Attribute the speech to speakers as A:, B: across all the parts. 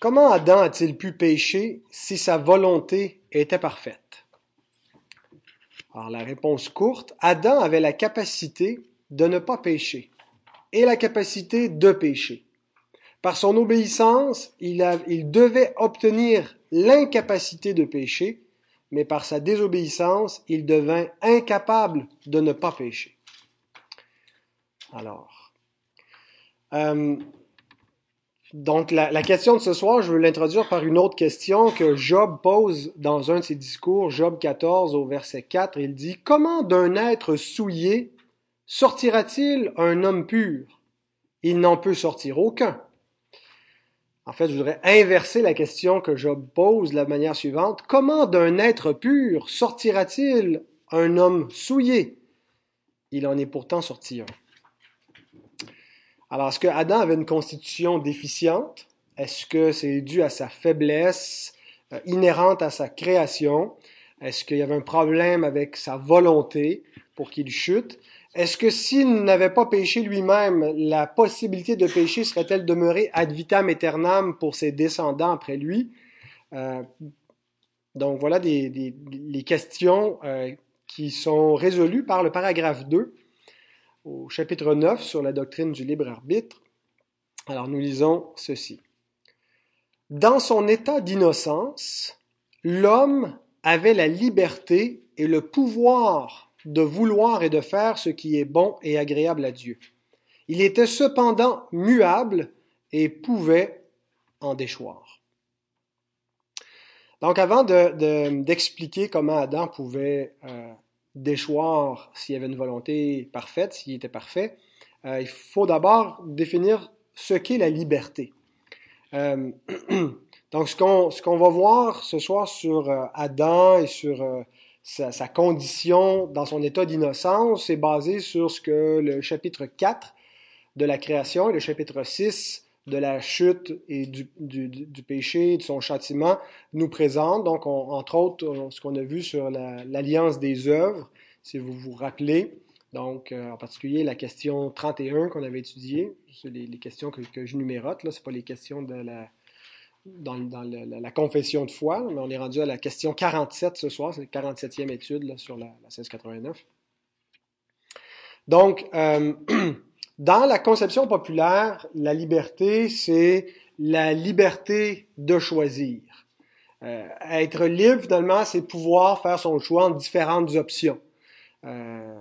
A: Comment Adam a-t-il pu pécher si sa volonté était parfaite? Alors la réponse courte, Adam avait la capacité de ne pas pécher et la capacité de pécher. Par son obéissance, il, devait obtenir l'incapacité de pécher, mais par sa désobéissance, il devint incapable de ne pas pécher. Alors, euh, donc la, question de ce soir, je veux l'introduire par une autre question que Job pose dans un de ses discours, Job 14 au verset 4. Il dit, Comment d'un être souillé sortira-t-il un homme pur? Il n'en peut sortir aucun. En fait, je voudrais inverser la question que Job pose de la manière suivante. Comment d'un être pur sortira-t-il un homme souillé? Il en est pourtant sorti un. Alors, est-ce que Adam avait une constitution déficiente? Est-ce que c'est dû à sa faiblesse euh, inhérente à sa création? Est-ce qu'il y avait un problème avec sa volonté pour qu'il chute? Est-ce que s'il n'avait pas péché lui-même, la possibilité de pécher serait-elle demeurée ad vitam aeternam pour ses descendants après lui? Euh, donc voilà des, des, les questions euh, qui sont résolues par le paragraphe 2 au chapitre 9 sur la doctrine du libre arbitre. Alors nous lisons ceci. Dans son état d'innocence, l'homme avait la liberté et le pouvoir de vouloir et de faire ce qui est bon et agréable à Dieu. Il était cependant muable et pouvait en déchoir. Donc avant d'expliquer de, comment Adam pouvait euh, déchoir s'il y avait une volonté parfaite, s'il était parfait, euh, il faut d'abord définir ce qu'est la liberté. Euh, donc ce qu'on ce qu'on va voir ce soir sur euh, Adam et sur euh, sa, condition dans son état d'innocence est basé sur ce que le chapitre 4 de la création et le chapitre 6 de la chute et du, du, du péché, de son châtiment, nous présentent. Donc, entre autres, ce qu'on a vu sur l'alliance des œuvres, si vous vous rappelez. Donc, euh, en particulier, la question 31 qu'on avait étudiée, c'est les, les, questions que, je numérote, là, c'est pas les questions de la, dans, confession de foi, mais on est rendu à la question 47 ce soir, c'est la 47e étude sur la, 1689. Donc, euh, dans la conception populaire, la liberté, c'est la liberté de choisir. Euh, être libre, finalement, c'est pouvoir faire son choix en différentes options. Euh,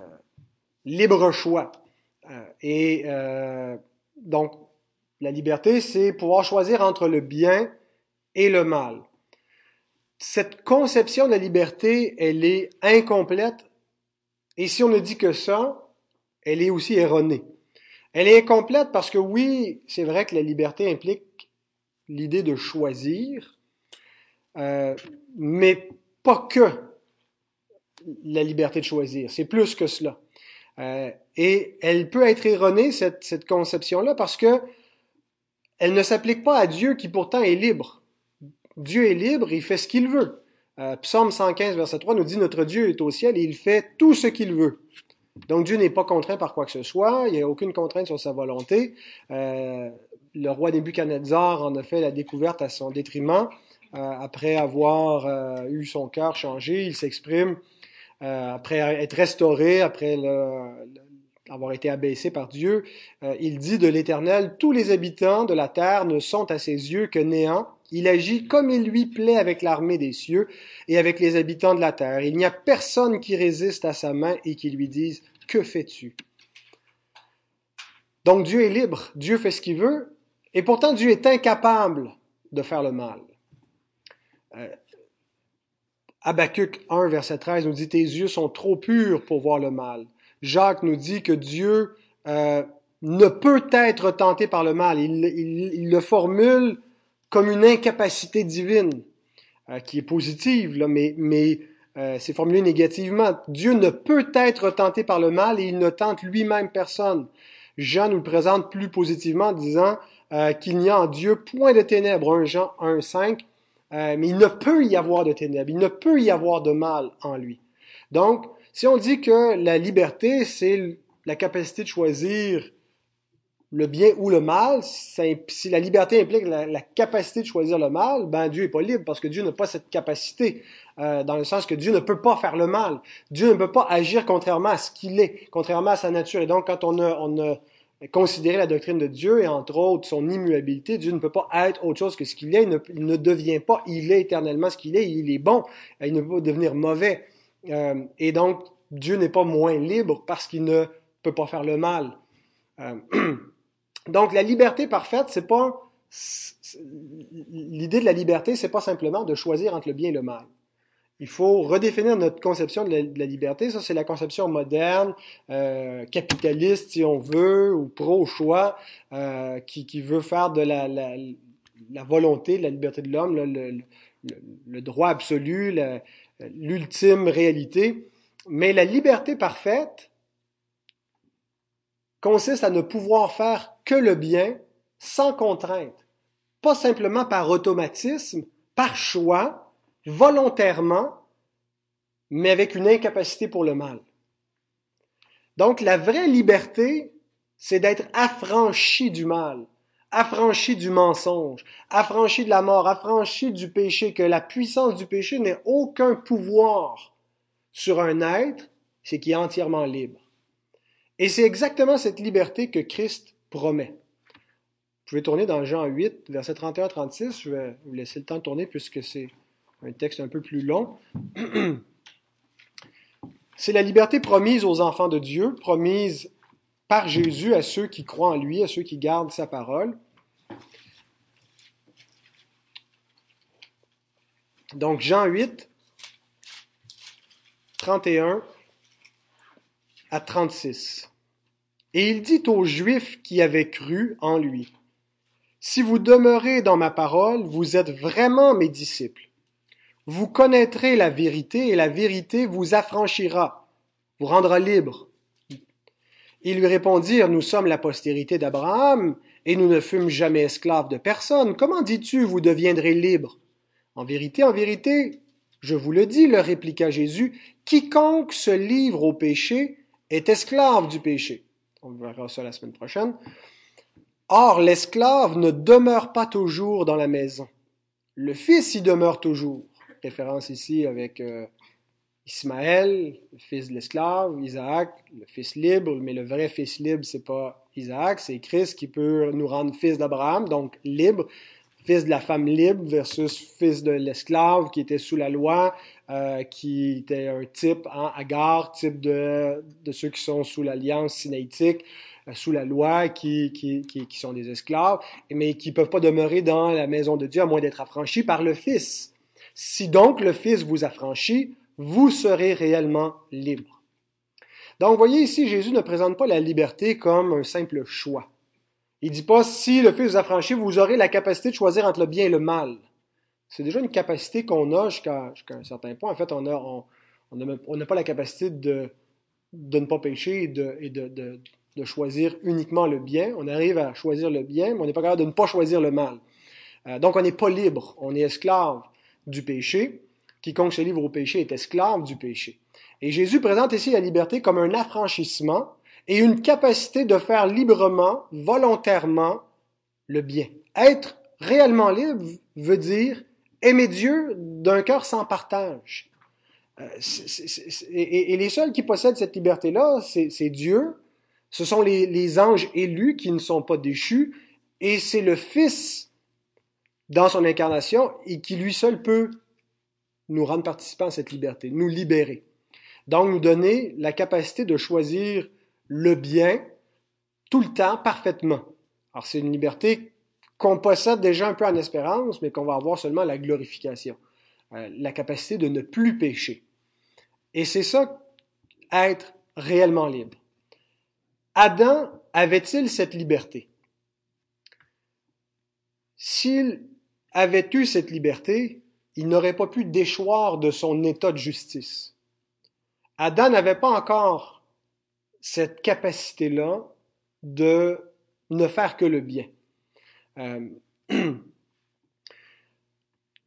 A: libre choix. et donc, la liberté, c'est pouvoir choisir entre le bien et le mal. Cette conception de la liberté, elle est incomplète et si on ne dit que ça, elle est aussi erronée. Elle est incomplète parce que oui, c'est vrai que la liberté implique l'idée de choisir, euh, mais pas que la liberté de choisir, c'est plus que cela. Euh, et elle peut être erronée, cette, conception-là, parce que elle ne s'applique pas à Dieu qui pourtant est libre. Dieu est libre, il fait ce qu'il veut. Euh, Psaume 115, verset 3 nous dit Notre Dieu est au ciel et il fait tout ce qu'il veut. Donc Dieu n'est pas contraint par quoi que ce soit, il n'y a aucune contrainte sur sa volonté. Euh, le roi Nebuchadnezzar en a fait la découverte à son détriment. Euh, après avoir euh, eu son cœur changé, il s'exprime euh, après être restauré, après le, avoir été abaissé par Dieu, euh, il dit de l'Éternel, tous les habitants de la terre ne sont à ses yeux que néant. Il agit comme il lui plaît avec l'armée des cieux et avec les habitants de la terre. Il n'y a personne qui résiste à sa main et qui lui dise, que fais-tu? Donc Dieu est libre, Dieu fait ce qu'il veut, et pourtant Dieu est incapable de faire le mal. Euh, Habacuc 1, verset 13 nous dit, tes yeux sont trop purs pour voir le mal. Jacques nous dit que Dieu euh, ne peut être tenté par le mal. Il, le formule comme une incapacité divine, euh, qui est positive, là, mais, mais euh, c'est formulé négativement. Dieu ne peut être tenté par le mal et il ne tente lui-même personne. Jean nous le présente plus positivement en disant euh, qu'il n'y a en Dieu point de ténèbres, 1 Jean 1, 5, mais il ne peut y avoir de ténèbres, il ne peut y avoir de mal en lui. Donc, si on dit que la liberté, c'est la capacité de choisir le bien ou le mal, si la liberté implique la, capacité de choisir le mal, ben Dieu est pas libre parce que Dieu n'a pas cette capacité, euh, dans le sens que Dieu ne peut pas faire le mal. Dieu ne peut pas agir contrairement à ce qu'il est, contrairement à sa nature. Et donc, quand on a, on a considéré la doctrine de Dieu et entre autres son immuabilité, Dieu ne peut pas être autre chose que ce qu'il est. Il ne, il ne, devient pas, il est éternellement ce qu'il est. Il est bon. Il ne peut pas devenir mauvais. Euh, et donc, Dieu n'est pas moins libre parce qu'il ne peut pas faire le mal. Euh, Donc la liberté parfaite, c'est pas l'idée de la liberté, c'est pas simplement de choisir entre le bien et le mal. Il faut redéfinir notre conception de la, liberté. Ça, c'est la conception moderne, euh, capitaliste, si on veut, ou pro-choix, euh, qui, veut faire de la, volonté, de la liberté de l'homme, le, droit absolu, l'ultime réalité. Mais la liberté parfaite, consiste à ne pouvoir faire que le bien sans contrainte, pas simplement par automatisme, par choix, volontairement, mais avec une incapacité pour le mal. Donc la vraie liberté, c'est d'être affranchi du mal, affranchi du mensonge, affranchi de la mort, affranchi du péché, que la puissance du péché n'ait aucun pouvoir sur un être, c'est qui est entièrement libre. Et c'est exactement cette liberté que Christ promet. Vous pouvez tourner dans Jean 8, verset 31-36. Je vais vous laisser le temps de tourner puisque c'est un texte un peu plus long. C'est la liberté promise aux enfants de Dieu, promise par Jésus à ceux qui croient en lui, à ceux qui gardent sa parole. Donc Jean 8, 31 à 36. Et il dit aux Juifs qui avaient cru en lui, Si vous demeurez dans ma parole, vous êtes vraiment mes disciples. Vous connaîtrez la vérité et la vérité vous affranchira, vous rendra libre. Ils lui répondirent, Nous sommes la postérité d'Abraham, et nous ne fûmes jamais esclaves de personne. Comment dis-tu, vous deviendrez libres En vérité, en vérité, je vous le dis, leur répliqua Jésus, quiconque se livre au péché est esclave du péché. On verra ça la semaine prochaine. Or, l'esclave ne demeure pas toujours dans la maison. Le fils y demeure toujours. Référence ici avec euh, Ismaël, le fils de l'esclave, Isaac, le fils libre, mais le vrai fils libre, c'est pas Isaac, c'est Christ qui peut nous rendre fils d'Abraham, donc libre fils de la femme libre versus fils de l'esclave qui était sous la loi, euh, qui était un type en Agar, type de, ceux qui sont sous l'alliance sinaïtique, euh, sous la loi, qui, qui, qui, qui, sont des esclaves, mais qui ne peuvent pas demeurer dans la maison de Dieu à moins d'être affranchis par le Fils. Si donc le Fils vous affranchit, vous serez réellement libre. Donc, vous voyez ici, Jésus ne présente pas la liberté comme un simple choix. Il dit pas si le Fils vous affranchit, vous aurez la capacité de choisir entre le bien et le mal. C'est déjà une capacité qu'on a jusqu'à un certain point. En fait, on n'a pas la capacité de, de ne pas pécher et, de, et de, de, de, choisir uniquement le bien. On arrive à choisir le bien, mais on n'est pas capable de ne pas choisir le mal. Euh, donc, on n'est pas libre. On est esclave du péché. Quiconque se livre au péché est esclave du péché. Et Jésus présente ici la liberté comme un affranchissement et une capacité de faire librement, volontairement, le bien. Être réellement libre veut dire aimer Dieu d'un cœur sans partage. Euh, et, les seuls qui possèdent cette liberté-là, c'est Dieu, ce sont les, anges élus qui ne sont pas déchus, et c'est le Fils dans son incarnation et qui lui seul peut nous rendre participants à cette liberté, nous libérer. Donc nous donner la capacité de choisir le bien tout le temps parfaitement. Alors c'est une liberté qu'on possède déjà un peu en espérance, mais qu'on va avoir seulement la glorification, euh, la capacité de ne plus pécher. Et c'est ça, être réellement libre. Adam avait-il cette liberté? S'il avait eu cette liberté, il n'aurait pas pu déchoir de son état de justice. Adam n'avait pas encore cette capacité-là de ne faire que le bien. Euh,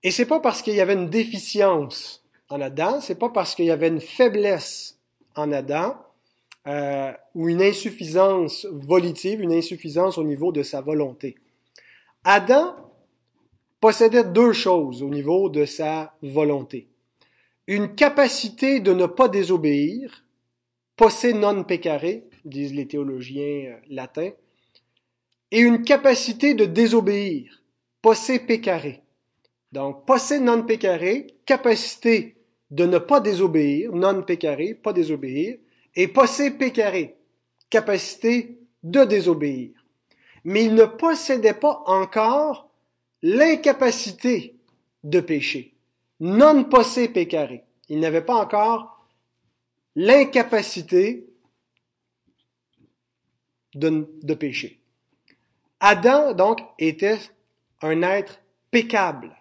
A: et c'est pas parce qu'il y avait une déficience en Adam, c'est pas parce qu'il y avait une faiblesse en Adam, euh, ou une insuffisance volitive, une insuffisance au niveau de sa volonté. Adam possédait deux choses au niveau de sa volonté. Une capacité de ne pas désobéir, posse non peccare, disent les théologiens euh, latins, et une capacité de désobéir, posse peccare. Donc, posse non peccare, capacité de ne pas désobéir, non peccare, pas désobéir, et posse peccare, capacité de désobéir. Mais il ne possédait pas encore l'incapacité de pécher. Non posse peccare. Il n'avait pas encore l'incapacité de, pécher. Adam, donc, était un être pécable.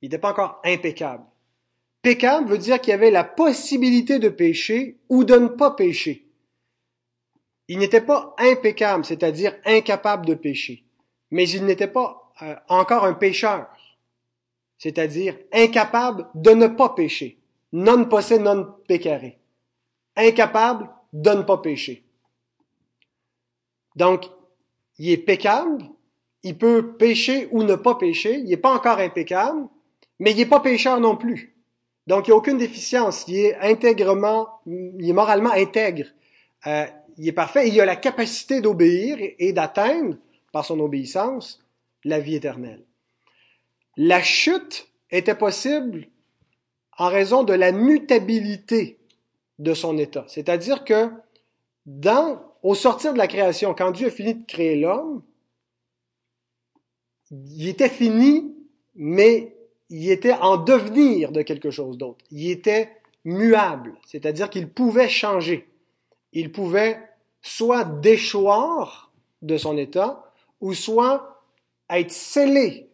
A: Il n'était pas encore impeccable. Pécable veut dire qu'il y avait la possibilité de pécher ou de ne pas pécher. Il n'était pas impeccable, c'est-à-dire incapable de pécher, mais il n'était pas euh, encore un pécheur, c'est-à-dire incapable de ne pas pécher. Non possède non peccare. Incapable de ne pas pécher. Donc, il est pécable, il peut pécher ou ne pas pécher, il n'est pas encore impeccable, mais il n'est pas pécheur non plus. Donc, il n'y a aucune déficience. Il est intègrement, il est moralement intègre. Euh, il est parfait. il a la capacité d'obéir et, d'atteindre, par son obéissance, la vie éternelle. La chute était possible en raison de la mutabilité de son état. C'est-à-dire que dans, au sortir de la création, quand Dieu a fini de créer l'homme, il était fini, mais il était en devenir de quelque chose d'autre. Il était muable, c'est-à-dire qu'il pouvait changer. Il pouvait soit déchoir de son état, ou soit être scellé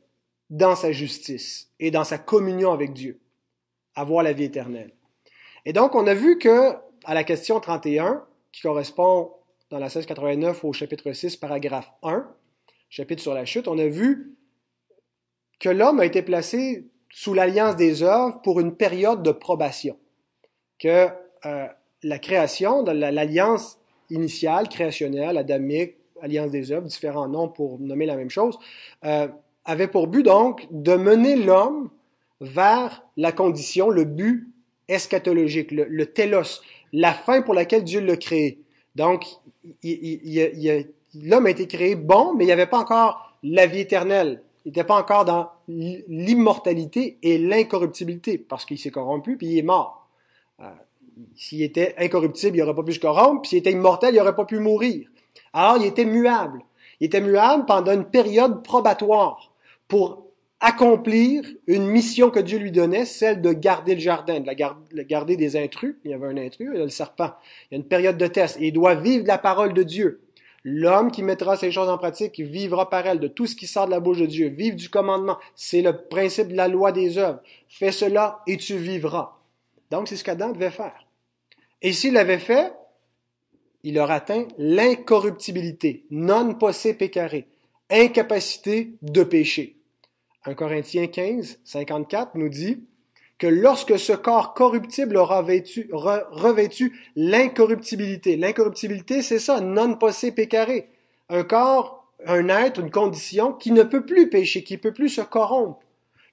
A: dans sa justice et dans sa communion avec Dieu, avoir la vie éternelle. Et donc, on a vu que, à la question 31, qui correspond dans la 1689 au chapitre 6, paragraphe 1, chapitre sur la chute, on a vu que l'homme a été placé sous l'alliance des œuvres pour une période de probation, que euh, la création, l'alliance initiale, créationnelle, adamique, alliance des œuvres, différents noms pour nommer la même chose, euh, avait pour but donc de mener l'homme vers la condition, le but eschatologique, le, le télos, la fin pour laquelle Dieu l'a créé. Donc, l'homme a été créé bon, mais il n'y avait pas encore la vie éternelle, il n'était pas encore dans l'immortalité et l'incorruptibilité, parce qu'il s'est corrompu, puis il est mort. Euh, s'il était incorruptible, il n'aurait pas pu se corrompre, puis s'il était immortel, il n'aurait pas pu mourir. Alors, il était muable. Il était muable pendant une période probatoire pour accomplir une mission que Dieu lui donnait, celle de garder le jardin, de, la garder des intrus. Il y avait un intrus, il y a le serpent. Il y a une période de test et il doit vivre de la parole de Dieu. L'homme qui mettra ces choses en pratique vivra par elles, de tout ce qui sort de la bouche de Dieu. Vive du commandement. C'est le principe de la loi des œuvres. Fais cela et tu vivras. Donc, c'est ce qu'Adam devait faire. Et s'il l'avait fait, il aurait atteint l'incorruptibilité, non posse peccare, incapacité de pécher. 1 Corinthiens 15, 54 nous dit, que lorsque ce corps corruptible aura revêtu l'incorruptibilité. L'incorruptibilité, c'est ça, non posse peccare. Un corps, un être, une condition qui ne peut plus pécher, qui ne peut plus se corrompre.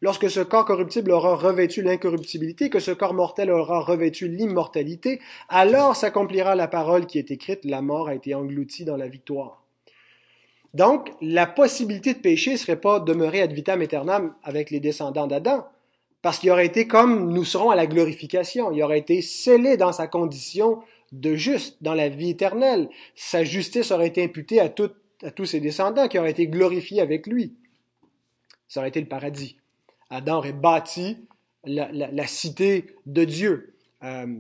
A: Lorsque ce corps corruptible aura revêtu l'incorruptibilité, que ce corps mortel aura revêtu l'immortalité, alors s'accomplira la parole qui est écrite, la mort a été engloutie dans la victoire. Donc, la possibilité de pécher ne serait pas demeurer ad vitam aeternam avec les descendants d'Adam, parce qu'il aurait été comme nous serons à la glorification. Il aurait été scellé dans sa condition de juste, dans la vie éternelle. Sa justice aurait été imputée à, à tous ses descendants qui auraient été glorifiés avec lui. Ça aurait été le paradis. Adam aurait bâti la, cité de Dieu. Euh,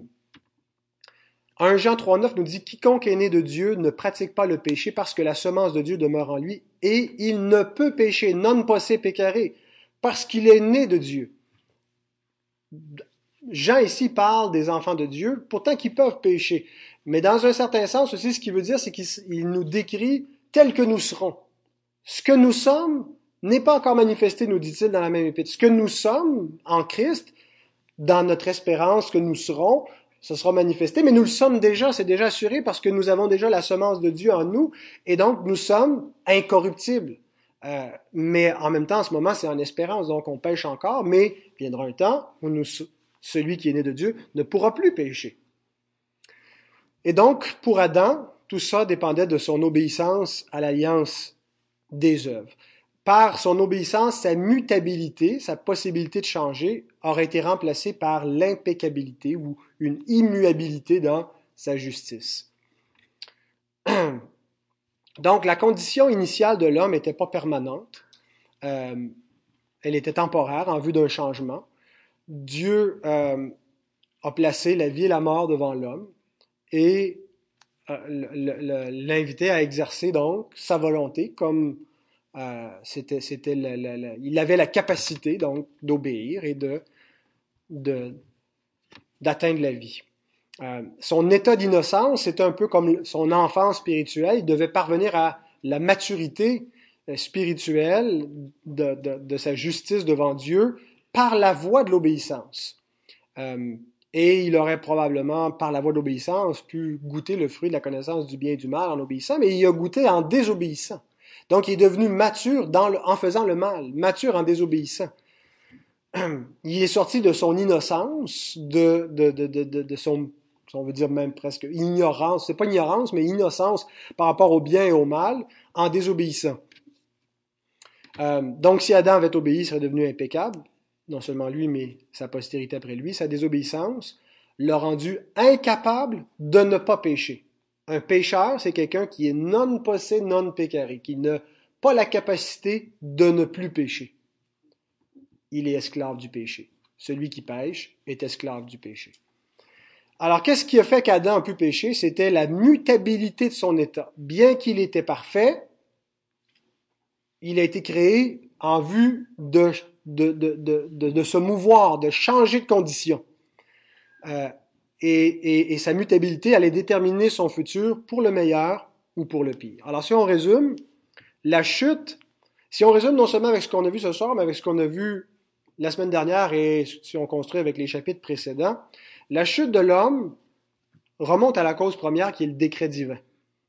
A: 1 Jean 3.9 nous dit Quiconque est né de Dieu ne pratique pas le péché parce que la semence de Dieu demeure en lui et il ne peut pécher, non posse peccare, parce qu'il est né de Dieu. Jean ici parle des enfants de Dieu, pourtant qu'ils peuvent pécher. Mais dans un certain sens aussi, ce qu'il veut dire, c'est qu'il nous décrit tels que nous serons. Ce que nous sommes n'est pas encore manifesté, nous dit-il dans la même épître. Ce que nous sommes en Christ, dans notre espérance que nous serons, ce sera manifesté, mais nous le sommes déjà, c'est déjà assuré parce que nous avons déjà la semence de Dieu en nous, et donc nous sommes incorruptibles. Euh, mais en même temps, en ce moment, c'est en espérance, donc on pêche encore, mais viendra un temps où nous, celui qui est né de Dieu ne pourra plus pécher. Et donc, pour Adam, tout ça dépendait de son obéissance à l'alliance des œuvres. Par son obéissance, sa mutabilité, sa possibilité de changer, aurait été remplacée par l'impeccabilité ou une immuabilité dans sa justice. Donc, la condition initiale de l'homme n'était pas permanente, euh, elle était temporaire en vue d'un changement. Dieu euh, a placé la vie et la mort devant l'homme et euh, l'invitait à exercer donc sa volonté comme euh, c'était, c'était il avait la capacité donc d'obéir et de, d'atteindre la vie. Euh, son état d'innocence, c'est un peu comme son enfance spirituelle. Il devait parvenir à la maturité euh, spirituelle de, de, sa justice devant Dieu par la voie de l'obéissance. Et il aurait probablement, par la voie de l'obéissance, pu goûter le fruit de la connaissance du bien et du mal en obéissant, mais il a goûté en désobéissant. Donc, il est devenu mature en faisant le mal, mature en désobéissant. Il est sorti de son innocence, de son, on veut dire même presque ignorance, c'est pas ignorance, mais innocence par rapport au bien et au mal, en désobéissant. Euh, donc, si Adam avait obéi, il serait devenu impeccable, non seulement lui, mais sa postérité après lui. Sa désobéissance l'a rendu incapable de ne pas pécher. Un pécheur, c'est quelqu'un qui est non possé, non pécaré, qui n'a pas la capacité de ne plus pécher. Il est esclave du péché. Celui qui pêche est esclave du péché. Alors, qu'est-ce qui a fait qu'Adam a pu pécher? C'était la mutabilité de son état. Bien qu'il était parfait, il a été créé en vue de, se mouvoir, de changer de condition. Euh, et, sa mutabilité allait déterminer son futur pour le meilleur ou pour le pire. Alors si on résume, la chute, si on résume non seulement avec ce qu'on a vu ce soir, mais avec ce qu'on a vu la semaine dernière et si on construit avec les chapitres précédents, la chute de l'homme remonte à la cause première qui est le décret divin.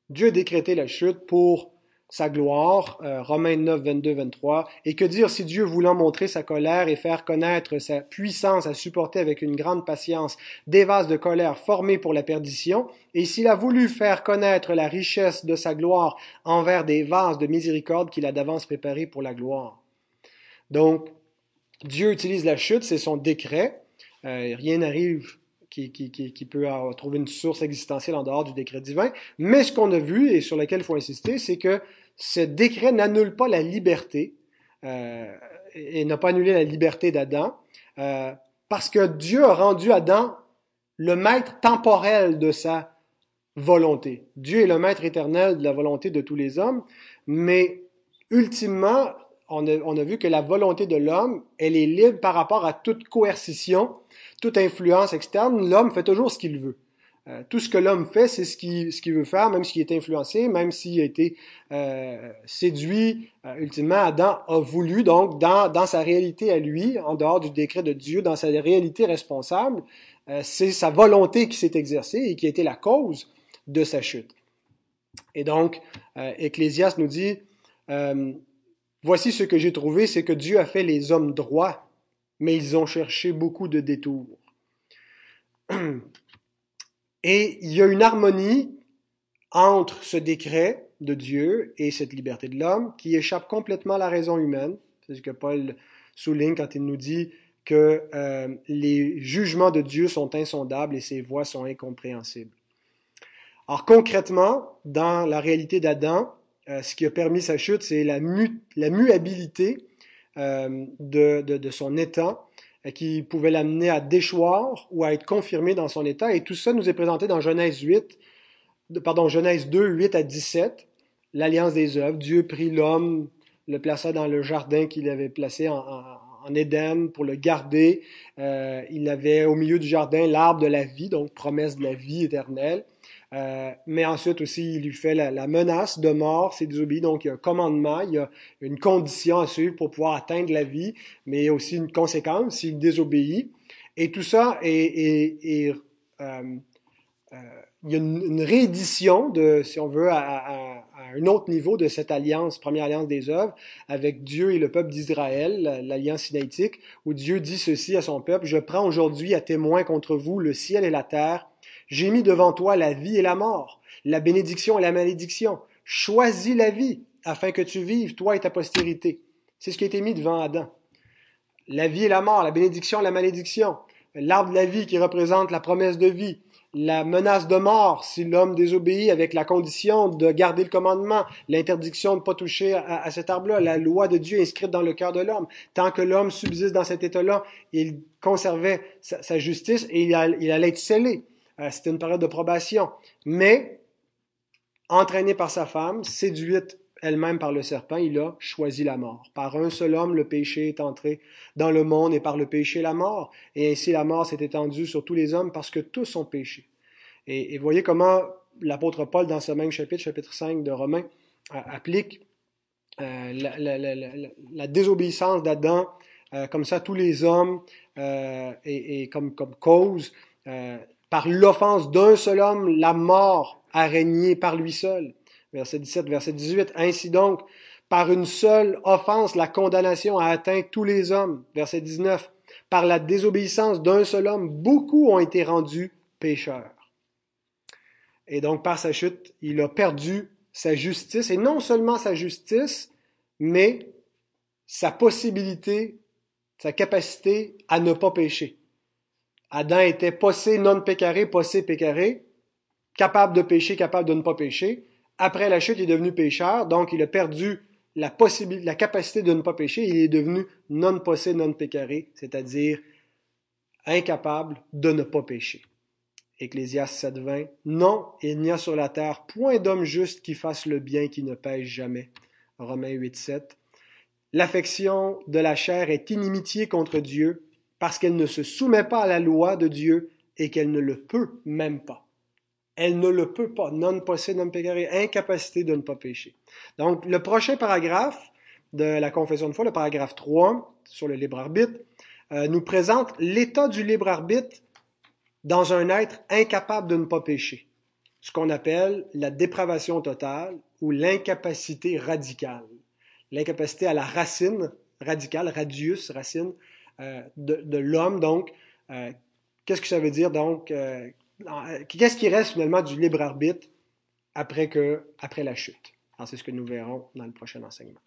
A: Dieu a décrété la chute pour sa gloire, euh, Romains 9, 22, 23. Et que dire si Dieu voulant montrer sa colère et faire connaître sa puissance à supporter avec une grande patience des vases de colère formés pour la perdition, et s'il a voulu faire connaître la richesse de sa gloire envers des vases de miséricorde qu'il a d'avance préparés pour la gloire. Donc, Dieu utilise la chute, c'est son décret. Euh, rien n'arrive qui, qui, qui, peut trouver une source existentielle en dehors du décret divin. Mais ce qu'on a vu et sur lequel il faut insister, c'est que ce décret n'annule pas la liberté euh, et n'a pas annulé la liberté d'Adam, euh, parce que Dieu a rendu Adam le maître temporel de sa volonté. Dieu est le maître éternel de la volonté de tous les hommes, mais ultimement, on a, on a vu que la volonté de l'homme, elle est libre par rapport à toute coercition, toute influence externe. L'homme fait toujours ce qu'il veut. Euh, tout ce que l'homme fait, c'est ce qu'il veut faire, même s'il est influencé, même s'il a été euh, séduit. Euh, ultimement, Adam a voulu, donc, dans, dans sa réalité à lui, en dehors du décret de Dieu, dans sa réalité responsable, c'est sa volonté qui s'est exercée et qui a été la cause de sa chute. Et donc, Ecclésiaste nous dit, voici ce que j'ai trouvé, c'est que Dieu a fait les hommes droits, mais ils ont cherché beaucoup de détours. Et il y a une harmonie entre ce décret de Dieu et cette liberté de l'homme qui échappe complètement à la raison humaine. C'est ce que Paul souligne quand il nous dit que euh, les jugements de Dieu sont insondables et ses voies sont incompréhensibles. Alors concrètement, dans la réalité d'Adam, euh, ce qui a permis sa chute, c'est la, mu la, muabilité euh, de, son état qui pouvait l'amener à déchoir ou à être confirmé dans son état. Et tout ça nous est présenté dans Genèse 8, pardon, Genèse 2, 8 à 17, l'alliance des œuvres. Dieu prit l'homme, le plaça dans le jardin qu'il avait placé en, en, Éden pour le garder. Euh, il avait au milieu du jardin l'arbre de la vie, donc promesse de la vie éternelle. Euh, mais ensuite aussi, il lui fait la, menace de mort, c'est désobéi. Donc, il y a un commandement, il y a une condition à suivre pour pouvoir atteindre la vie, mais aussi une conséquence s'il désobéit. Et tout ça est euh, euh, il y a une, réédition de, si on veut, à, un autre niveau de cette alliance, première alliance des œuvres, avec Dieu et le peuple d'Israël, l'alliance sinaïtique, où Dieu dit ceci à son peuple, Je prends aujourd'hui à témoin contre vous le ciel et la terre, j'ai mis devant toi la vie et la mort, la bénédiction et la malédiction. Choisis la vie, afin que tu vives, toi et ta postérité. C'est ce qui a été mis devant Adam. La vie et la mort, la bénédiction et la malédiction. L'arbre de la vie qui représente la promesse de vie, la menace de mort si l'homme désobéit avec la condition de garder le commandement, l'interdiction de ne pas toucher à, cet arbre-là, la loi de Dieu inscrite dans le cœur de l'homme. Tant que l'homme subsiste dans cet état-là, il conservait sa, justice et il, allait être scellé. Euh, c'était une période de probation. Mais, entraîné par sa femme, séduite elle-même par le serpent, il a choisi la mort. Par un seul homme, le péché est entré dans le monde et par le péché, la mort. Et ainsi, la mort s'est étendue sur tous les hommes parce que tous ont péché. Et, voyez comment l'apôtre Paul, dans ce même chapitre, chapitre 5 de Romains, applique euh, la, désobéissance d'Adam, euh, comme ça, tous les hommes, et, comme cause, par l'offense d'un seul homme, la mort a régné par lui seul verset 17, verset 18. Ainsi donc, par une seule offense, la condamnation a atteint tous les hommes. Verset 19. Par la désobéissance d'un seul homme, beaucoup ont été rendus pécheurs. Et donc, par sa chute, il a perdu sa justice, et non seulement sa justice, mais sa possibilité, sa capacité à ne pas pécher. Adam était possé non pécaré, possé pécaré, capable de pécher, capable de ne pas pécher. Après la chute, il est devenu pécheur, donc il a perdu la, possibilité, la capacité de ne pas pécher, il est devenu non possé, non pécaré, c'est-à-dire incapable de ne pas pécher. Ecclésiaste 7.20 Non, il n'y a sur la terre point d'homme juste qui fasse le bien qui ne pêche jamais. Romains 8.7 L'affection de la chair est inimitié contre Dieu parce qu'elle ne se soumet pas à la loi de Dieu et qu'elle ne le peut même pas. Elle ne le peut pas. Non possible, non pécaré. Incapacité de ne pas pécher. Donc, le prochain paragraphe de la confession de foi, le paragraphe 3 sur le libre arbitre, euh, nous présente l'état du libre arbitre dans un être incapable de ne pas pécher. Ce qu'on appelle la dépravation totale ou l'incapacité radicale. L'incapacité à la racine radicale, radius, racine, euh, de, l'homme. Donc, euh, qu'est-ce que ça veut dire? Donc, euh, qu'est-ce qui reste finalement du libre arbitre après, la chute? c'est ce que nous verrons dans le prochain enseignement.